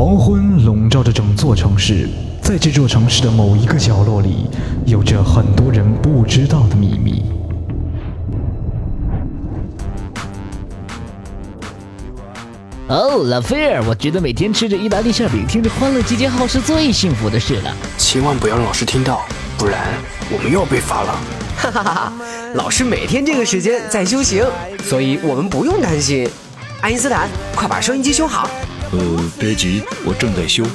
黄昏笼罩着整座城市，在这座城市的某一个角落里，有着很多人不知道的秘密。哦，拉斐尔，我觉得每天吃着意大利馅饼，听着《欢乐集结号》是最幸福的事了。千万不要让老师听到，不然我们又要被罚了。哈哈哈哈！老师每天这个时间在修行，所以我们不用担心。爱因斯坦，快把收音机修好。呃，别急，我正在修。最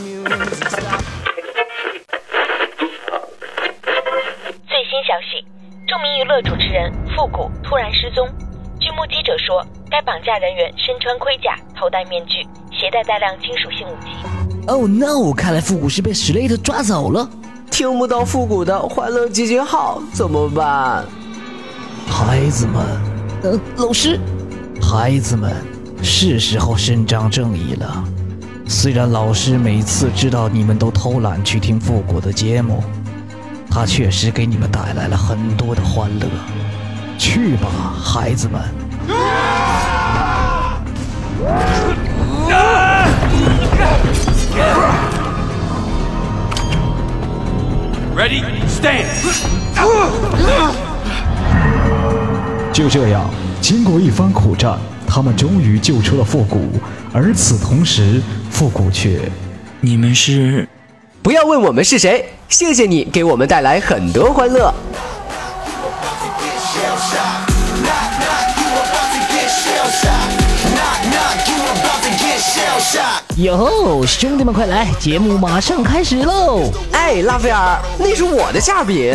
新消息：著名娱乐主持人复古突然失踪。据目击者说，该绑架人员身穿盔甲，头戴面具，携带大量金属性武器。Oh no！看来复古是被史莱特抓走了。听不到复古的欢乐集结号怎么办？孩子们，呃，老师，孩子们，是时候伸张正义了。虽然老师每次知道你们都偷懒去听复古的节目，他确实给你们带来了很多的欢乐。去吧，孩子们。Ready, stand. 就这样，经过一番苦战，他们终于救出了复古。而此同时，复古却……你们是？不要问我们是谁，谢谢你给我们带来很多欢乐。哟，兄弟们快来，节目马上开始喽！哎，拉斐尔，那是我的馅饼。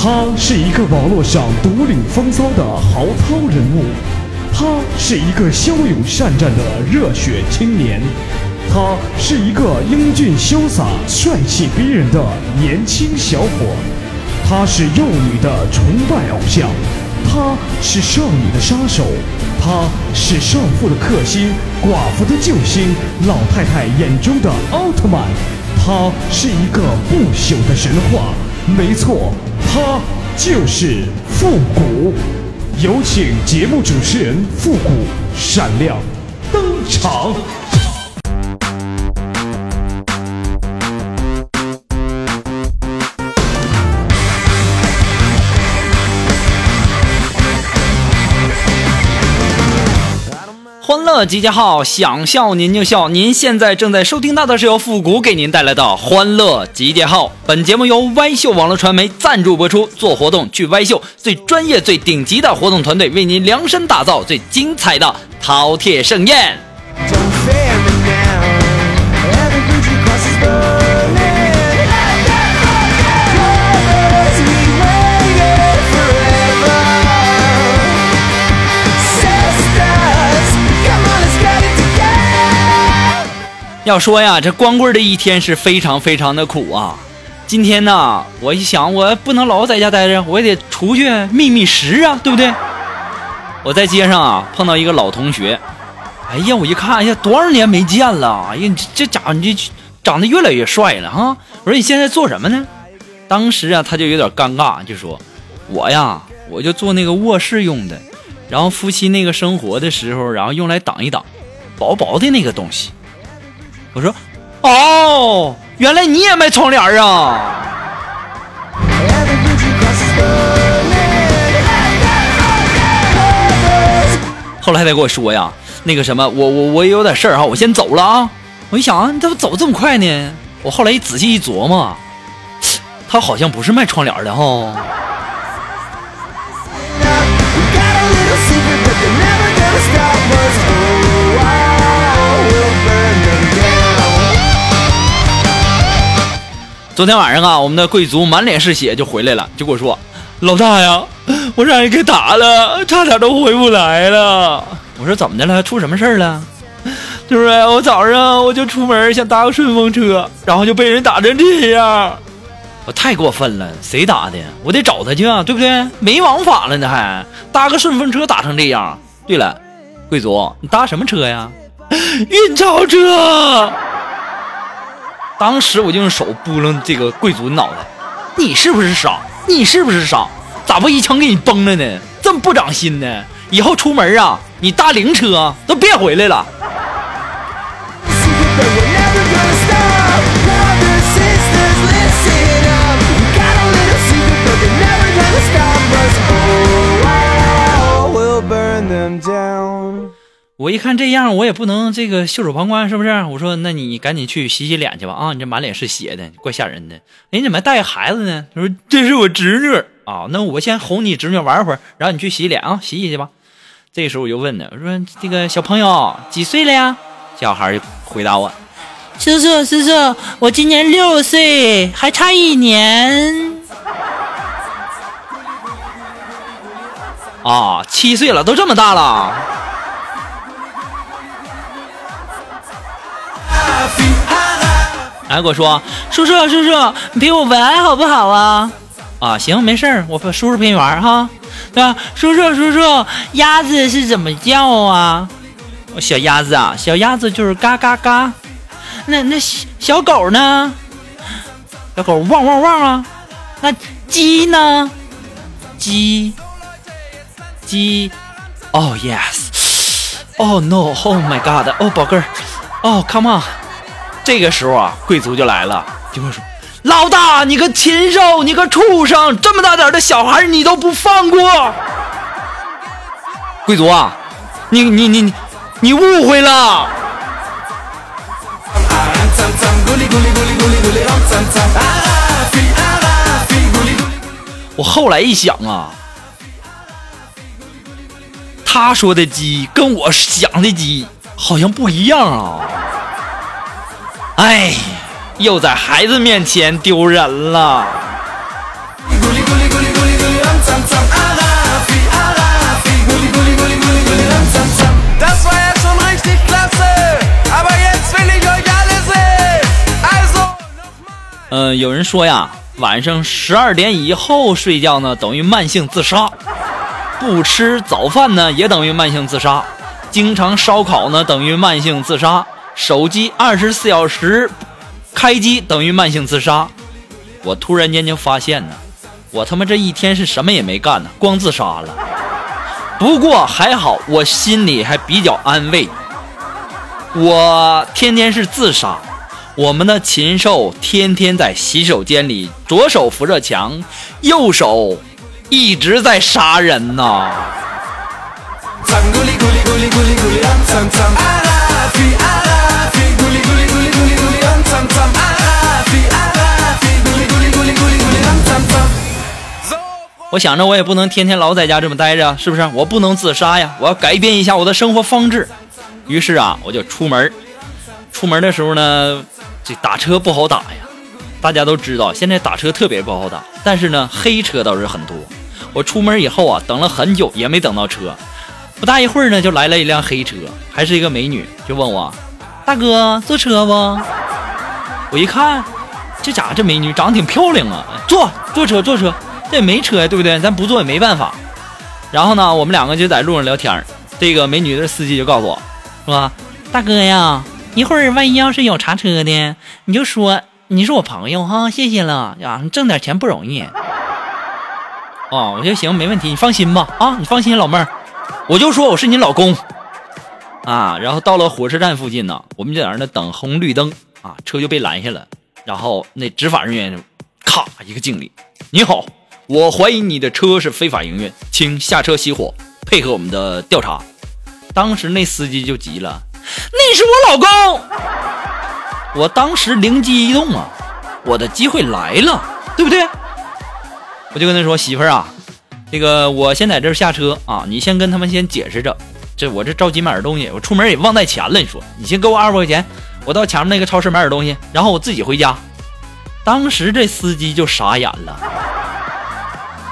他是一个网络上独领风骚的豪涛人物。他是一个骁勇善战的热血青年，他是一个英俊潇洒、帅气逼人的年轻小伙，他是幼女的崇拜偶像，他是少女的杀手，他是少妇的克星、寡妇的救星、老太太眼中的奥特曼，他是一个不朽的神话。没错，他就是复古。有请节目主持人复古闪亮登场。集结号，想笑您就笑。您现在正在收听到的是由复古给您带来的欢乐集结号。本节目由歪秀网络传媒赞助播出。做活动去歪秀，最专业、最顶级的活动团队为您量身打造最精彩的饕餮盛宴。要说呀，这光棍的一天是非常非常的苦啊！今天呢，我一想，我不能老在家待着，我也得出去觅觅食啊，对不对？我在街上啊碰到一个老同学，哎呀，我一看，哎呀，多少年没见了，哎呀，这这家伙你这长得越来越帅了哈！我说你现在做什么呢？当时啊，他就有点尴尬，就说：“我呀，我就做那个卧室用的，然后夫妻那个生活的时候，然后用来挡一挡，薄薄的那个东西。”我说：“哦，原来你也卖窗帘啊！”后来他跟我说呀：“那个什么，我我我也有点事儿哈，我先走了啊。”我一想啊，你怎么走这么快呢？我后来一仔细一琢磨，他好像不是卖窗帘的哈。昨天晚上啊，我们的贵族满脸是血就回来了，就跟我说：“老大呀，我让人给打了，差点都回不来了。”我说：“怎么的了？出什么事儿了？”就是我早上我就出门想搭个顺风车，然后就被人打成这样，我太过分了！谁打的？我得找他去啊，对不对？没王法了呢，还搭个顺风车打成这样。对了，贵族，你搭什么车呀？运钞车！当时我就用手拨楞这个贵族的脑袋，你是不是傻？你是不是傻？咋不一枪给你崩了呢？这么不长心呢？以后出门啊，你搭灵车都别回来了。我一看这样，我也不能这个袖手旁观，是不是？我说，那你赶紧去洗洗脸去吧。啊，你这满脸是血的，怪吓人的。哎，你怎么还带个孩子呢？他说这是我侄女啊。那我先哄你侄女玩会儿，然后你去洗洗脸啊，洗洗去吧。这时候我就问他，我说这个小朋友几岁了呀？小孩就回答我，叔叔叔叔，我今年六岁，还差一年。啊，七岁了，都这么大了。哎，我说，叔叔叔叔，你陪我玩好不好啊？啊，行，没事儿，我叔叔陪你玩哈，对吧？叔叔叔叔，鸭子是怎么叫啊？小鸭子啊，小鸭子就是嘎嘎嘎。那那小狗呢？小狗汪汪汪啊。那鸡呢？鸡鸡。Oh yes. Oh no. Oh my god. Oh 宝贝儿。Oh come on. 这个时候啊，贵族就来了，就会说：“老大，你个禽兽，你个畜生，这么大点的小孩你都不放过！”贵族啊，你你你你你误会了。我后来一想啊，他说的鸡跟我想的鸡好像不一样啊。哎，又在孩子面前丢人了。嗯，有人说呀，晚上十二点以后睡觉呢，等于慢性自杀；不吃早饭呢，也等于慢性自杀；经常烧烤呢，等于慢性自杀。手机二十四小时开机等于慢性自杀。我突然间就发现呢，我他妈这一天是什么也没干呢，光自杀了。不过还好，我心里还比较安慰。我天天是自杀，我们的禽兽天天在洗手间里，左手扶着墙，右手一直在杀人呐。我想着，我也不能天天老在家这么待着，是不是？我不能自杀呀！我要改变一下我的生活方式。于是啊，我就出门。出门的时候呢，这打车不好打呀。大家都知道，现在打车特别不好打。但是呢，黑车倒是很多。我出门以后啊，等了很久也没等到车。不大一会儿呢，就来了一辆黑车，还是一个美女，就问我：“大哥，坐车不？”我一看，这家这美女长得挺漂亮啊，坐坐车坐车。这也没车呀，对不对？咱不坐也没办法。然后呢，我们两个就在路上聊天这个美女的司机就告诉我，说：“大哥呀，一会儿万一要是有查车的，你就说你是我朋友哈，谢谢了呀，挣点钱不容易。”哦，我就行，没问题，你放心吧啊，你放心，老妹儿，我就说我是你老公啊。然后到了火车站附近呢，我们就在那等红绿灯啊，车就被拦下了。然后那执法人员咔一个敬礼，你好。我怀疑你的车是非法营运，请下车熄火，配合我们的调查。当时那司机就急了：“那是我老公！”我当时灵机一动啊，我的机会来了，对不对？我就跟他说：“媳妇儿啊，这个我先在这儿下车啊，你先跟他们先解释着。这我这着急买点东西，我出门也忘带钱了。你说，你先给我二百块钱，我到前面那个超市买点东西，然后我自己回家。”当时这司机就傻眼了。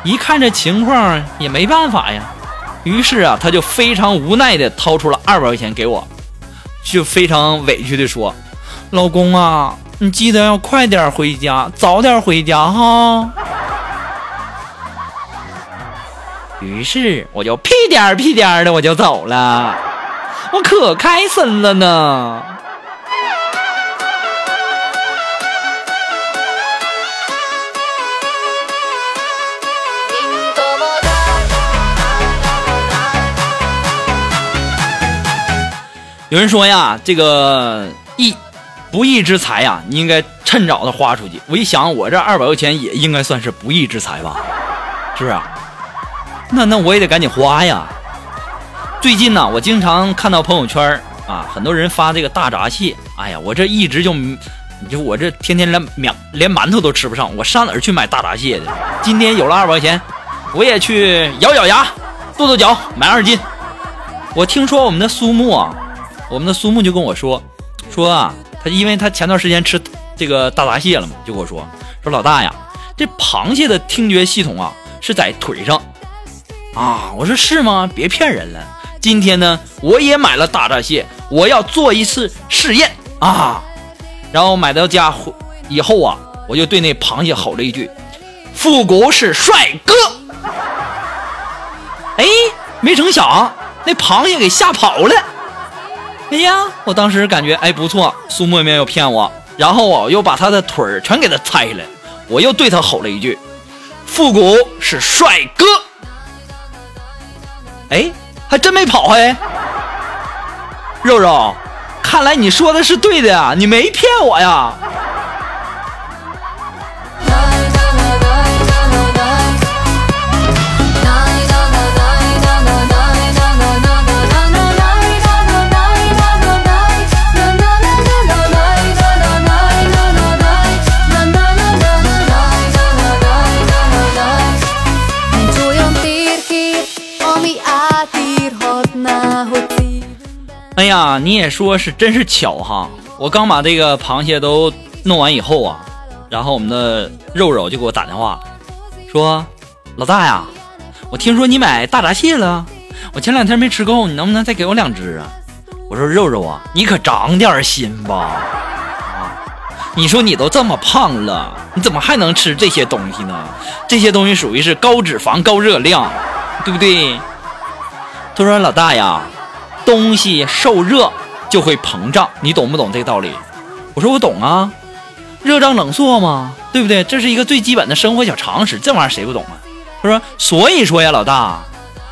一看这情况也没办法呀，于是啊，他就非常无奈的掏出了二百块钱给我，就非常委屈的说：“老公啊，你记得要快点回家，早点回家哈。”于是我就屁颠屁颠的我就走了。我可开心了呢。有人说呀，这个义不义之财呀，你应该趁早的花出去。我一想，我这二百块钱也应该算是不义之财吧，是不是？那那我也得赶紧花呀。最近呢，我经常看到朋友圈啊，很多人发这个大闸蟹。哎呀，我这一直就，就我这天天连面连馒头都吃不上，我上哪儿去买大闸蟹的？今天有了二百块钱，我也去咬咬牙，跺跺脚买二斤。我听说我们的苏木啊。我们的苏木就跟我说，说啊，他因为他前段时间吃这个大闸蟹了嘛，就跟我说，说老大呀，这螃蟹的听觉系统啊是在腿上啊。我说是吗？别骗人了。今天呢，我也买了大闸蟹，我要做一次试验啊。然后买到家以后啊，我就对那螃蟹吼了一句：“复古是帅哥。”哎，没成想那螃蟹给吓跑了。哎呀，我当时感觉哎不错，苏沫沫又骗我。然后我又把他的腿儿全给他拆了，我又对他吼了一句：“复古是帅哥。”哎，还真没跑哎。肉肉，看来你说的是对的呀，你没骗我呀。哎呀，你也说是真是巧哈！我刚把这个螃蟹都弄完以后啊，然后我们的肉肉就给我打电话，说：“老大呀，我听说你买大闸蟹了，我前两天没吃够，你能不能再给我两只啊？”我说：“肉肉啊，你可长点心吧！啊，你说你都这么胖了，你怎么还能吃这些东西呢？这些东西属于是高脂肪、高热量，对不对？”他说：“老大呀。”东西受热就会膨胀，你懂不懂这个道理？我说我懂啊，热胀冷缩嘛，对不对？这是一个最基本的生活小常识，这玩意儿谁不懂啊？他说，所以说呀，老大，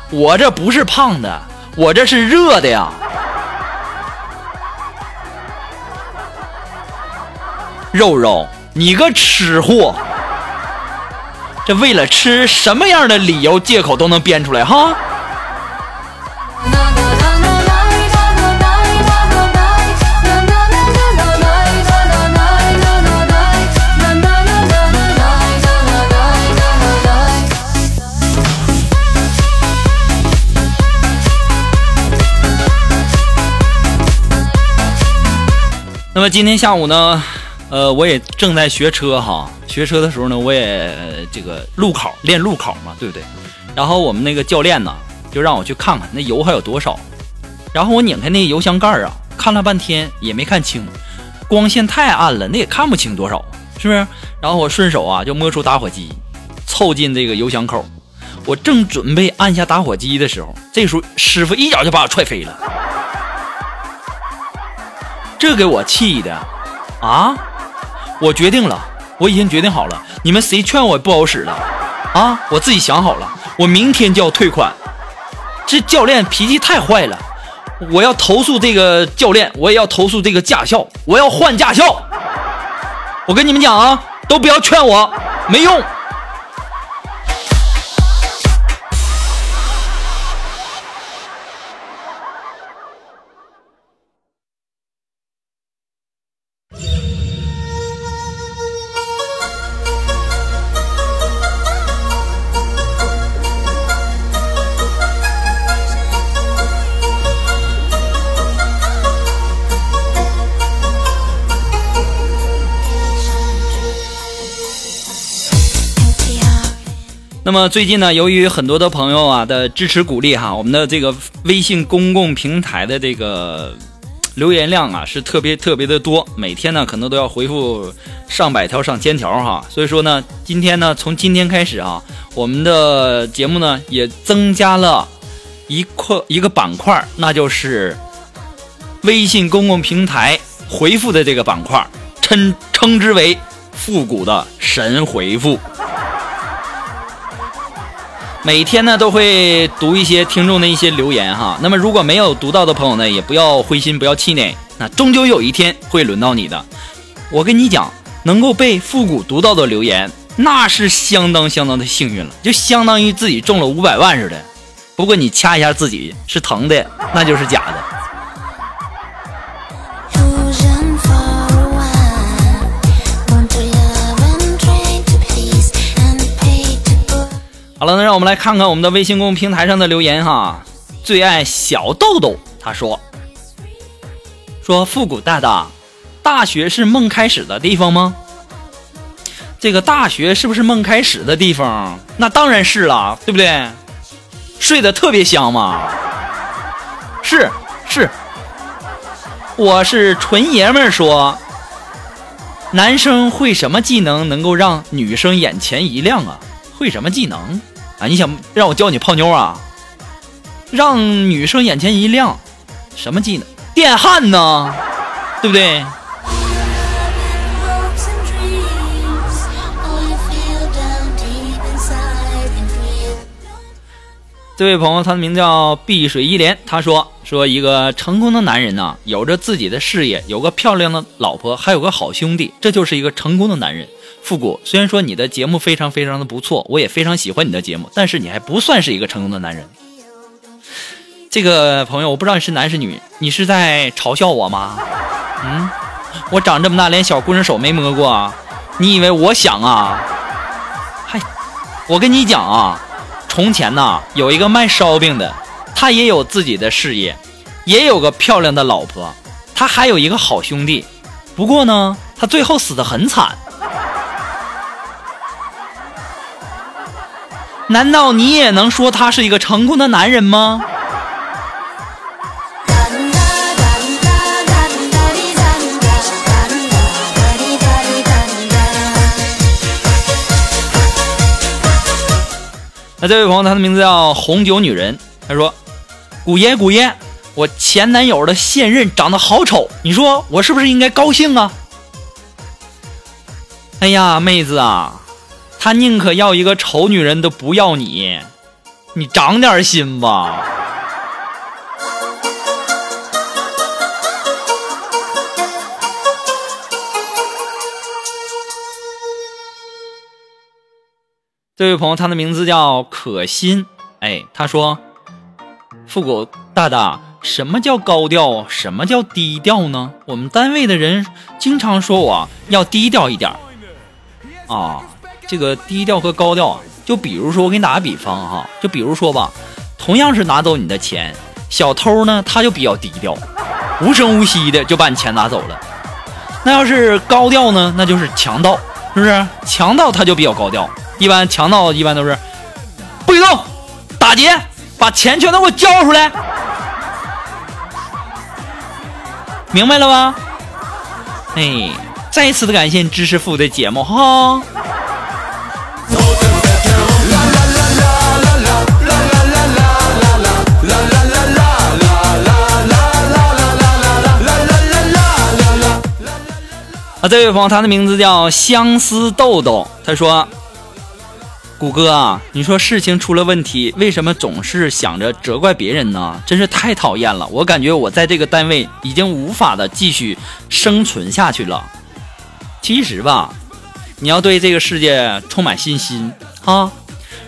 我这不是胖的，我这是热的呀。肉肉，你个吃货，这为了吃什么样的理由借口都能编出来哈。么今天下午呢，呃，我也正在学车哈。学车的时候呢，我也这个路考练路考嘛，对不对？然后我们那个教练呢，就让我去看看那油还有多少。然后我拧开那油箱盖啊，看了半天也没看清，光线太暗了，那也看不清多少，是不是？然后我顺手啊就摸出打火机，凑近这个油箱口，我正准备按下打火机的时候，这时候师傅一脚就把我踹飞了。这给我气的，啊！我决定了，我已经决定好了，你们谁劝我也不好使了，啊！我自己想好了，我明天就要退款。这教练脾气太坏了，我要投诉这个教练，我也要投诉这个驾校，我要换驾校。我跟你们讲啊，都不要劝我，没用。那么最近呢，由于很多的朋友啊的支持鼓励哈，我们的这个微信公共平台的这个留言量啊是特别特别的多，每天呢可能都要回复上百条上千条哈。所以说呢，今天呢从今天开始啊，我们的节目呢也增加了一块一个板块，那就是微信公共平台回复的这个板块，称称之为复古的神回复。每天呢都会读一些听众的一些留言哈，那么如果没有读到的朋友呢，也不要灰心，不要气馁，那终究有一天会轮到你的。我跟你讲，能够被复古读到的留言，那是相当相当的幸运了，就相当于自己中了五百万似的。不过你掐一下自己是疼的，那就是假的。好了，那让我们来看看我们的微信公众平台上的留言哈。最爱小豆豆他说：“说复古大大，大学是梦开始的地方吗？这个大学是不是梦开始的地方？那当然是了，对不对？睡得特别香嘛。是是，我是纯爷们儿说，男生会什么技能能够让女生眼前一亮啊？”会什么技能啊？你想让我教你泡妞啊？让女生眼前一亮，什么技能？电焊呢？对不对？这位朋友，他的名叫碧水依莲，他说：“说一个成功的男人呢，有着自己的事业，有个漂亮的老婆，还有个好兄弟，这就是一个成功的男人。”复古，虽然说你的节目非常非常的不错，我也非常喜欢你的节目，但是你还不算是一个成功的男人。这个朋友，我不知道你是男是女，你是在嘲笑我吗？嗯，我长这么大连小姑娘手没摸过，你以为我想啊？嗨，我跟你讲啊，从前呐有一个卖烧饼的，他也有自己的事业，也有个漂亮的老婆，他还有一个好兄弟，不过呢，他最后死的很惨。难道你也能说他是一个成功的男人吗？那这位朋友，他的名字叫红酒女人，他说：“古爷古爷，我前男友的现任长得好丑，你说我是不是应该高兴啊？”哎呀，妹子啊！他宁可要一个丑女人，都不要你，你长点心吧。这位朋友，他的名字叫可心，哎，他说：“复古大大，什么叫高调？什么叫低调呢？我们单位的人经常说我要低调一点啊。”这个低调和高调啊，就比如说我给你打个比方哈，就比如说吧，同样是拿走你的钱，小偷呢他就比较低调，无声无息的就把你钱拿走了。那要是高调呢，那就是强盗，是不是？强盗他就比较高调，一般强盗一般都是不许动，打劫，把钱全都给我交出来，明白了吧？哎，再一次的感谢知识付的节目哈。啊，这位朋友，他的名字叫相思豆豆。他说：“谷歌啊，你说事情出了问题，为什么总是想着责怪别人呢？真是太讨厌了！我感觉我在这个单位已经无法的继续生存下去了。其实吧，你要对这个世界充满信心啊。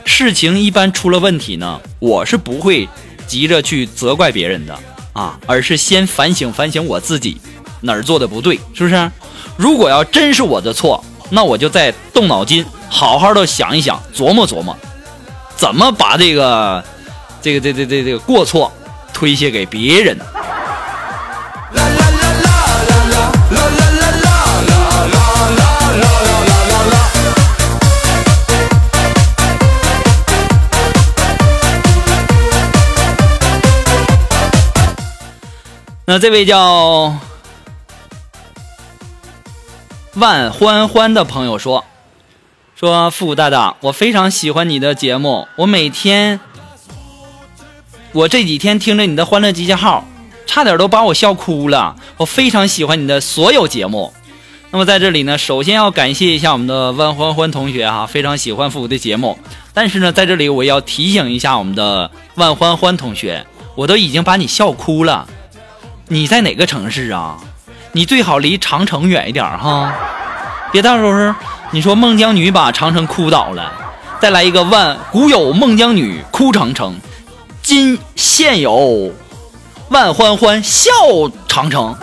事情一般出了问题呢，我是不会急着去责怪别人的啊，而是先反省反省我自己哪儿做的不对，是不是？”如果要真是我的错，那我就再动脑筋，好好的想一想，琢磨琢磨，怎么把这个、这个、这、这、这、这个过错推卸给别人。那这位叫。万欢欢的朋友说：“说复古大大，我非常喜欢你的节目。我每天，我这几天听着你的欢乐集结号，差点都把我笑哭了。我非常喜欢你的所有节目。那么在这里呢，首先要感谢一下我们的万欢欢同学哈，非常喜欢复古的节目。但是呢，在这里我要提醒一下我们的万欢欢同学，我都已经把你笑哭了。你在哪个城市啊？你最好离长城远一点哈，别到时候你说孟姜女把长城哭倒了，再来一个万古有孟姜女哭长城，今现有万欢欢笑长城。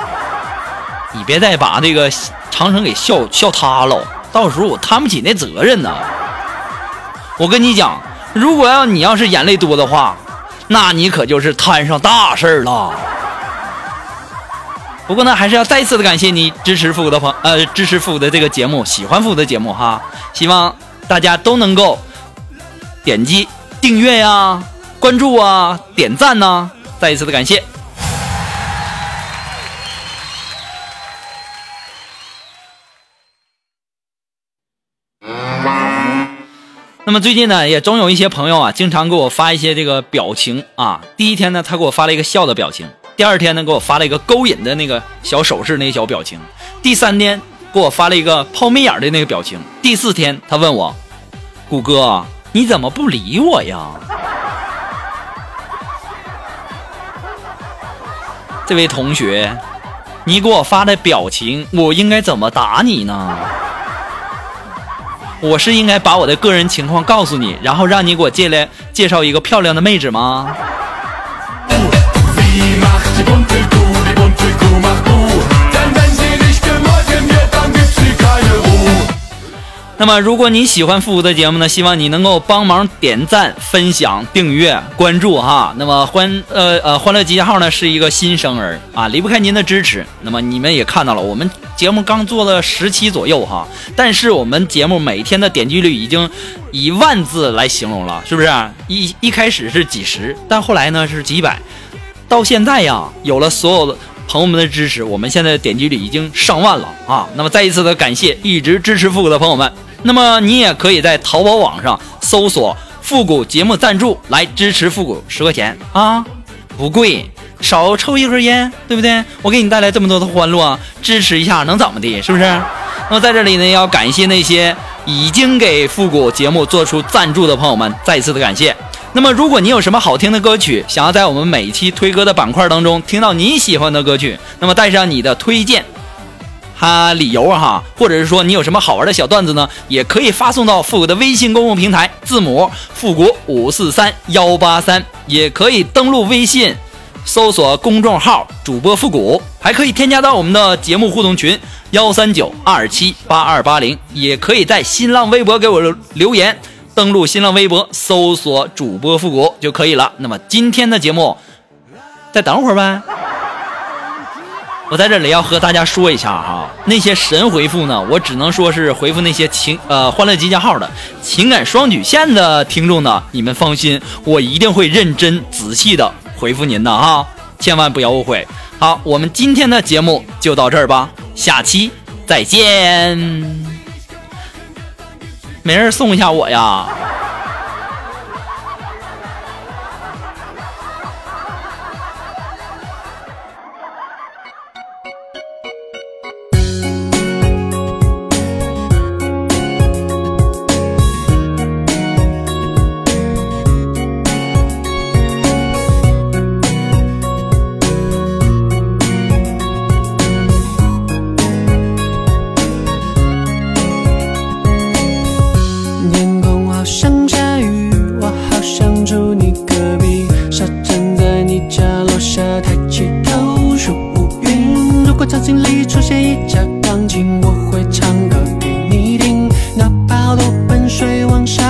你别再把这个长城给笑笑塌了，到时候我担不起那责任呢。我跟你讲，如果要你要是眼泪多的话，那你可就是摊上大事儿了。不过呢，还是要再一次的感谢你支持复古的朋呃支持复古的这个节目，喜欢复古的节目哈。希望大家都能够点击订阅呀、关注啊、点赞呐，再一次的感谢。那么最近呢，也总有一些朋友啊，经常给我发一些这个表情啊。第一天呢，他给我发了一个笑的表情；第二天呢，给我发了一个勾引的那个小手势那个小表情；第三天给我发了一个抛媚眼的那个表情；第四天他问我：“谷哥，你怎么不理我呀？”这位同学，你给我发的表情，我应该怎么打你呢？我是应该把我的个人情况告诉你，然后让你给我介来介绍一个漂亮的妹子吗？那么，如果你喜欢复古的节目呢，希望你能够帮忙点赞、分享、订阅、关注哈。那么欢呃呃欢乐集结号呢是一个新生儿啊，离不开您的支持。那么你们也看到了，我们节目刚做了十期左右哈，但是我们节目每天的点击率已经以万字来形容了，是不是？一一开始是几十，但后来呢是几百，到现在呀，有了所有的朋友们的支持，我们现在点击率已经上万了啊。那么再一次的感谢一直支持复古的朋友们。那么你也可以在淘宝网上搜索“复古节目赞助”来支持复古十块钱啊，不贵，少抽一根烟，对不对？我给你带来这么多的欢乐，支持一下能怎么的？是不是？那么在这里呢，要感谢那些已经给复古节目做出赞助的朋友们，再一次的感谢。那么如果你有什么好听的歌曲，想要在我们每期推歌的板块当中听到你喜欢的歌曲，那么带上你的推荐。哈，理由哈，或者是说你有什么好玩的小段子呢？也可以发送到复古的微信公共平台，字母复古五四三幺八三，也可以登录微信，搜索公众号主播复古，还可以添加到我们的节目互动群幺三九二七八二八零，也可以在新浪微博给我留言，登录新浪微博搜索主播复古就可以了。那么今天的节目，再等会儿呗。我在这里要和大家说一下哈，那些神回复呢，我只能说是回复那些情呃欢乐集结号的情感双曲线的听众呢，你们放心，我一定会认真仔细的回复您的哈，千万不要误会。好，我们今天的节目就到这儿吧，下期再见。没人送一下我呀？场景里出现一架钢琴，我会唱歌给你听，哪怕多盆水往下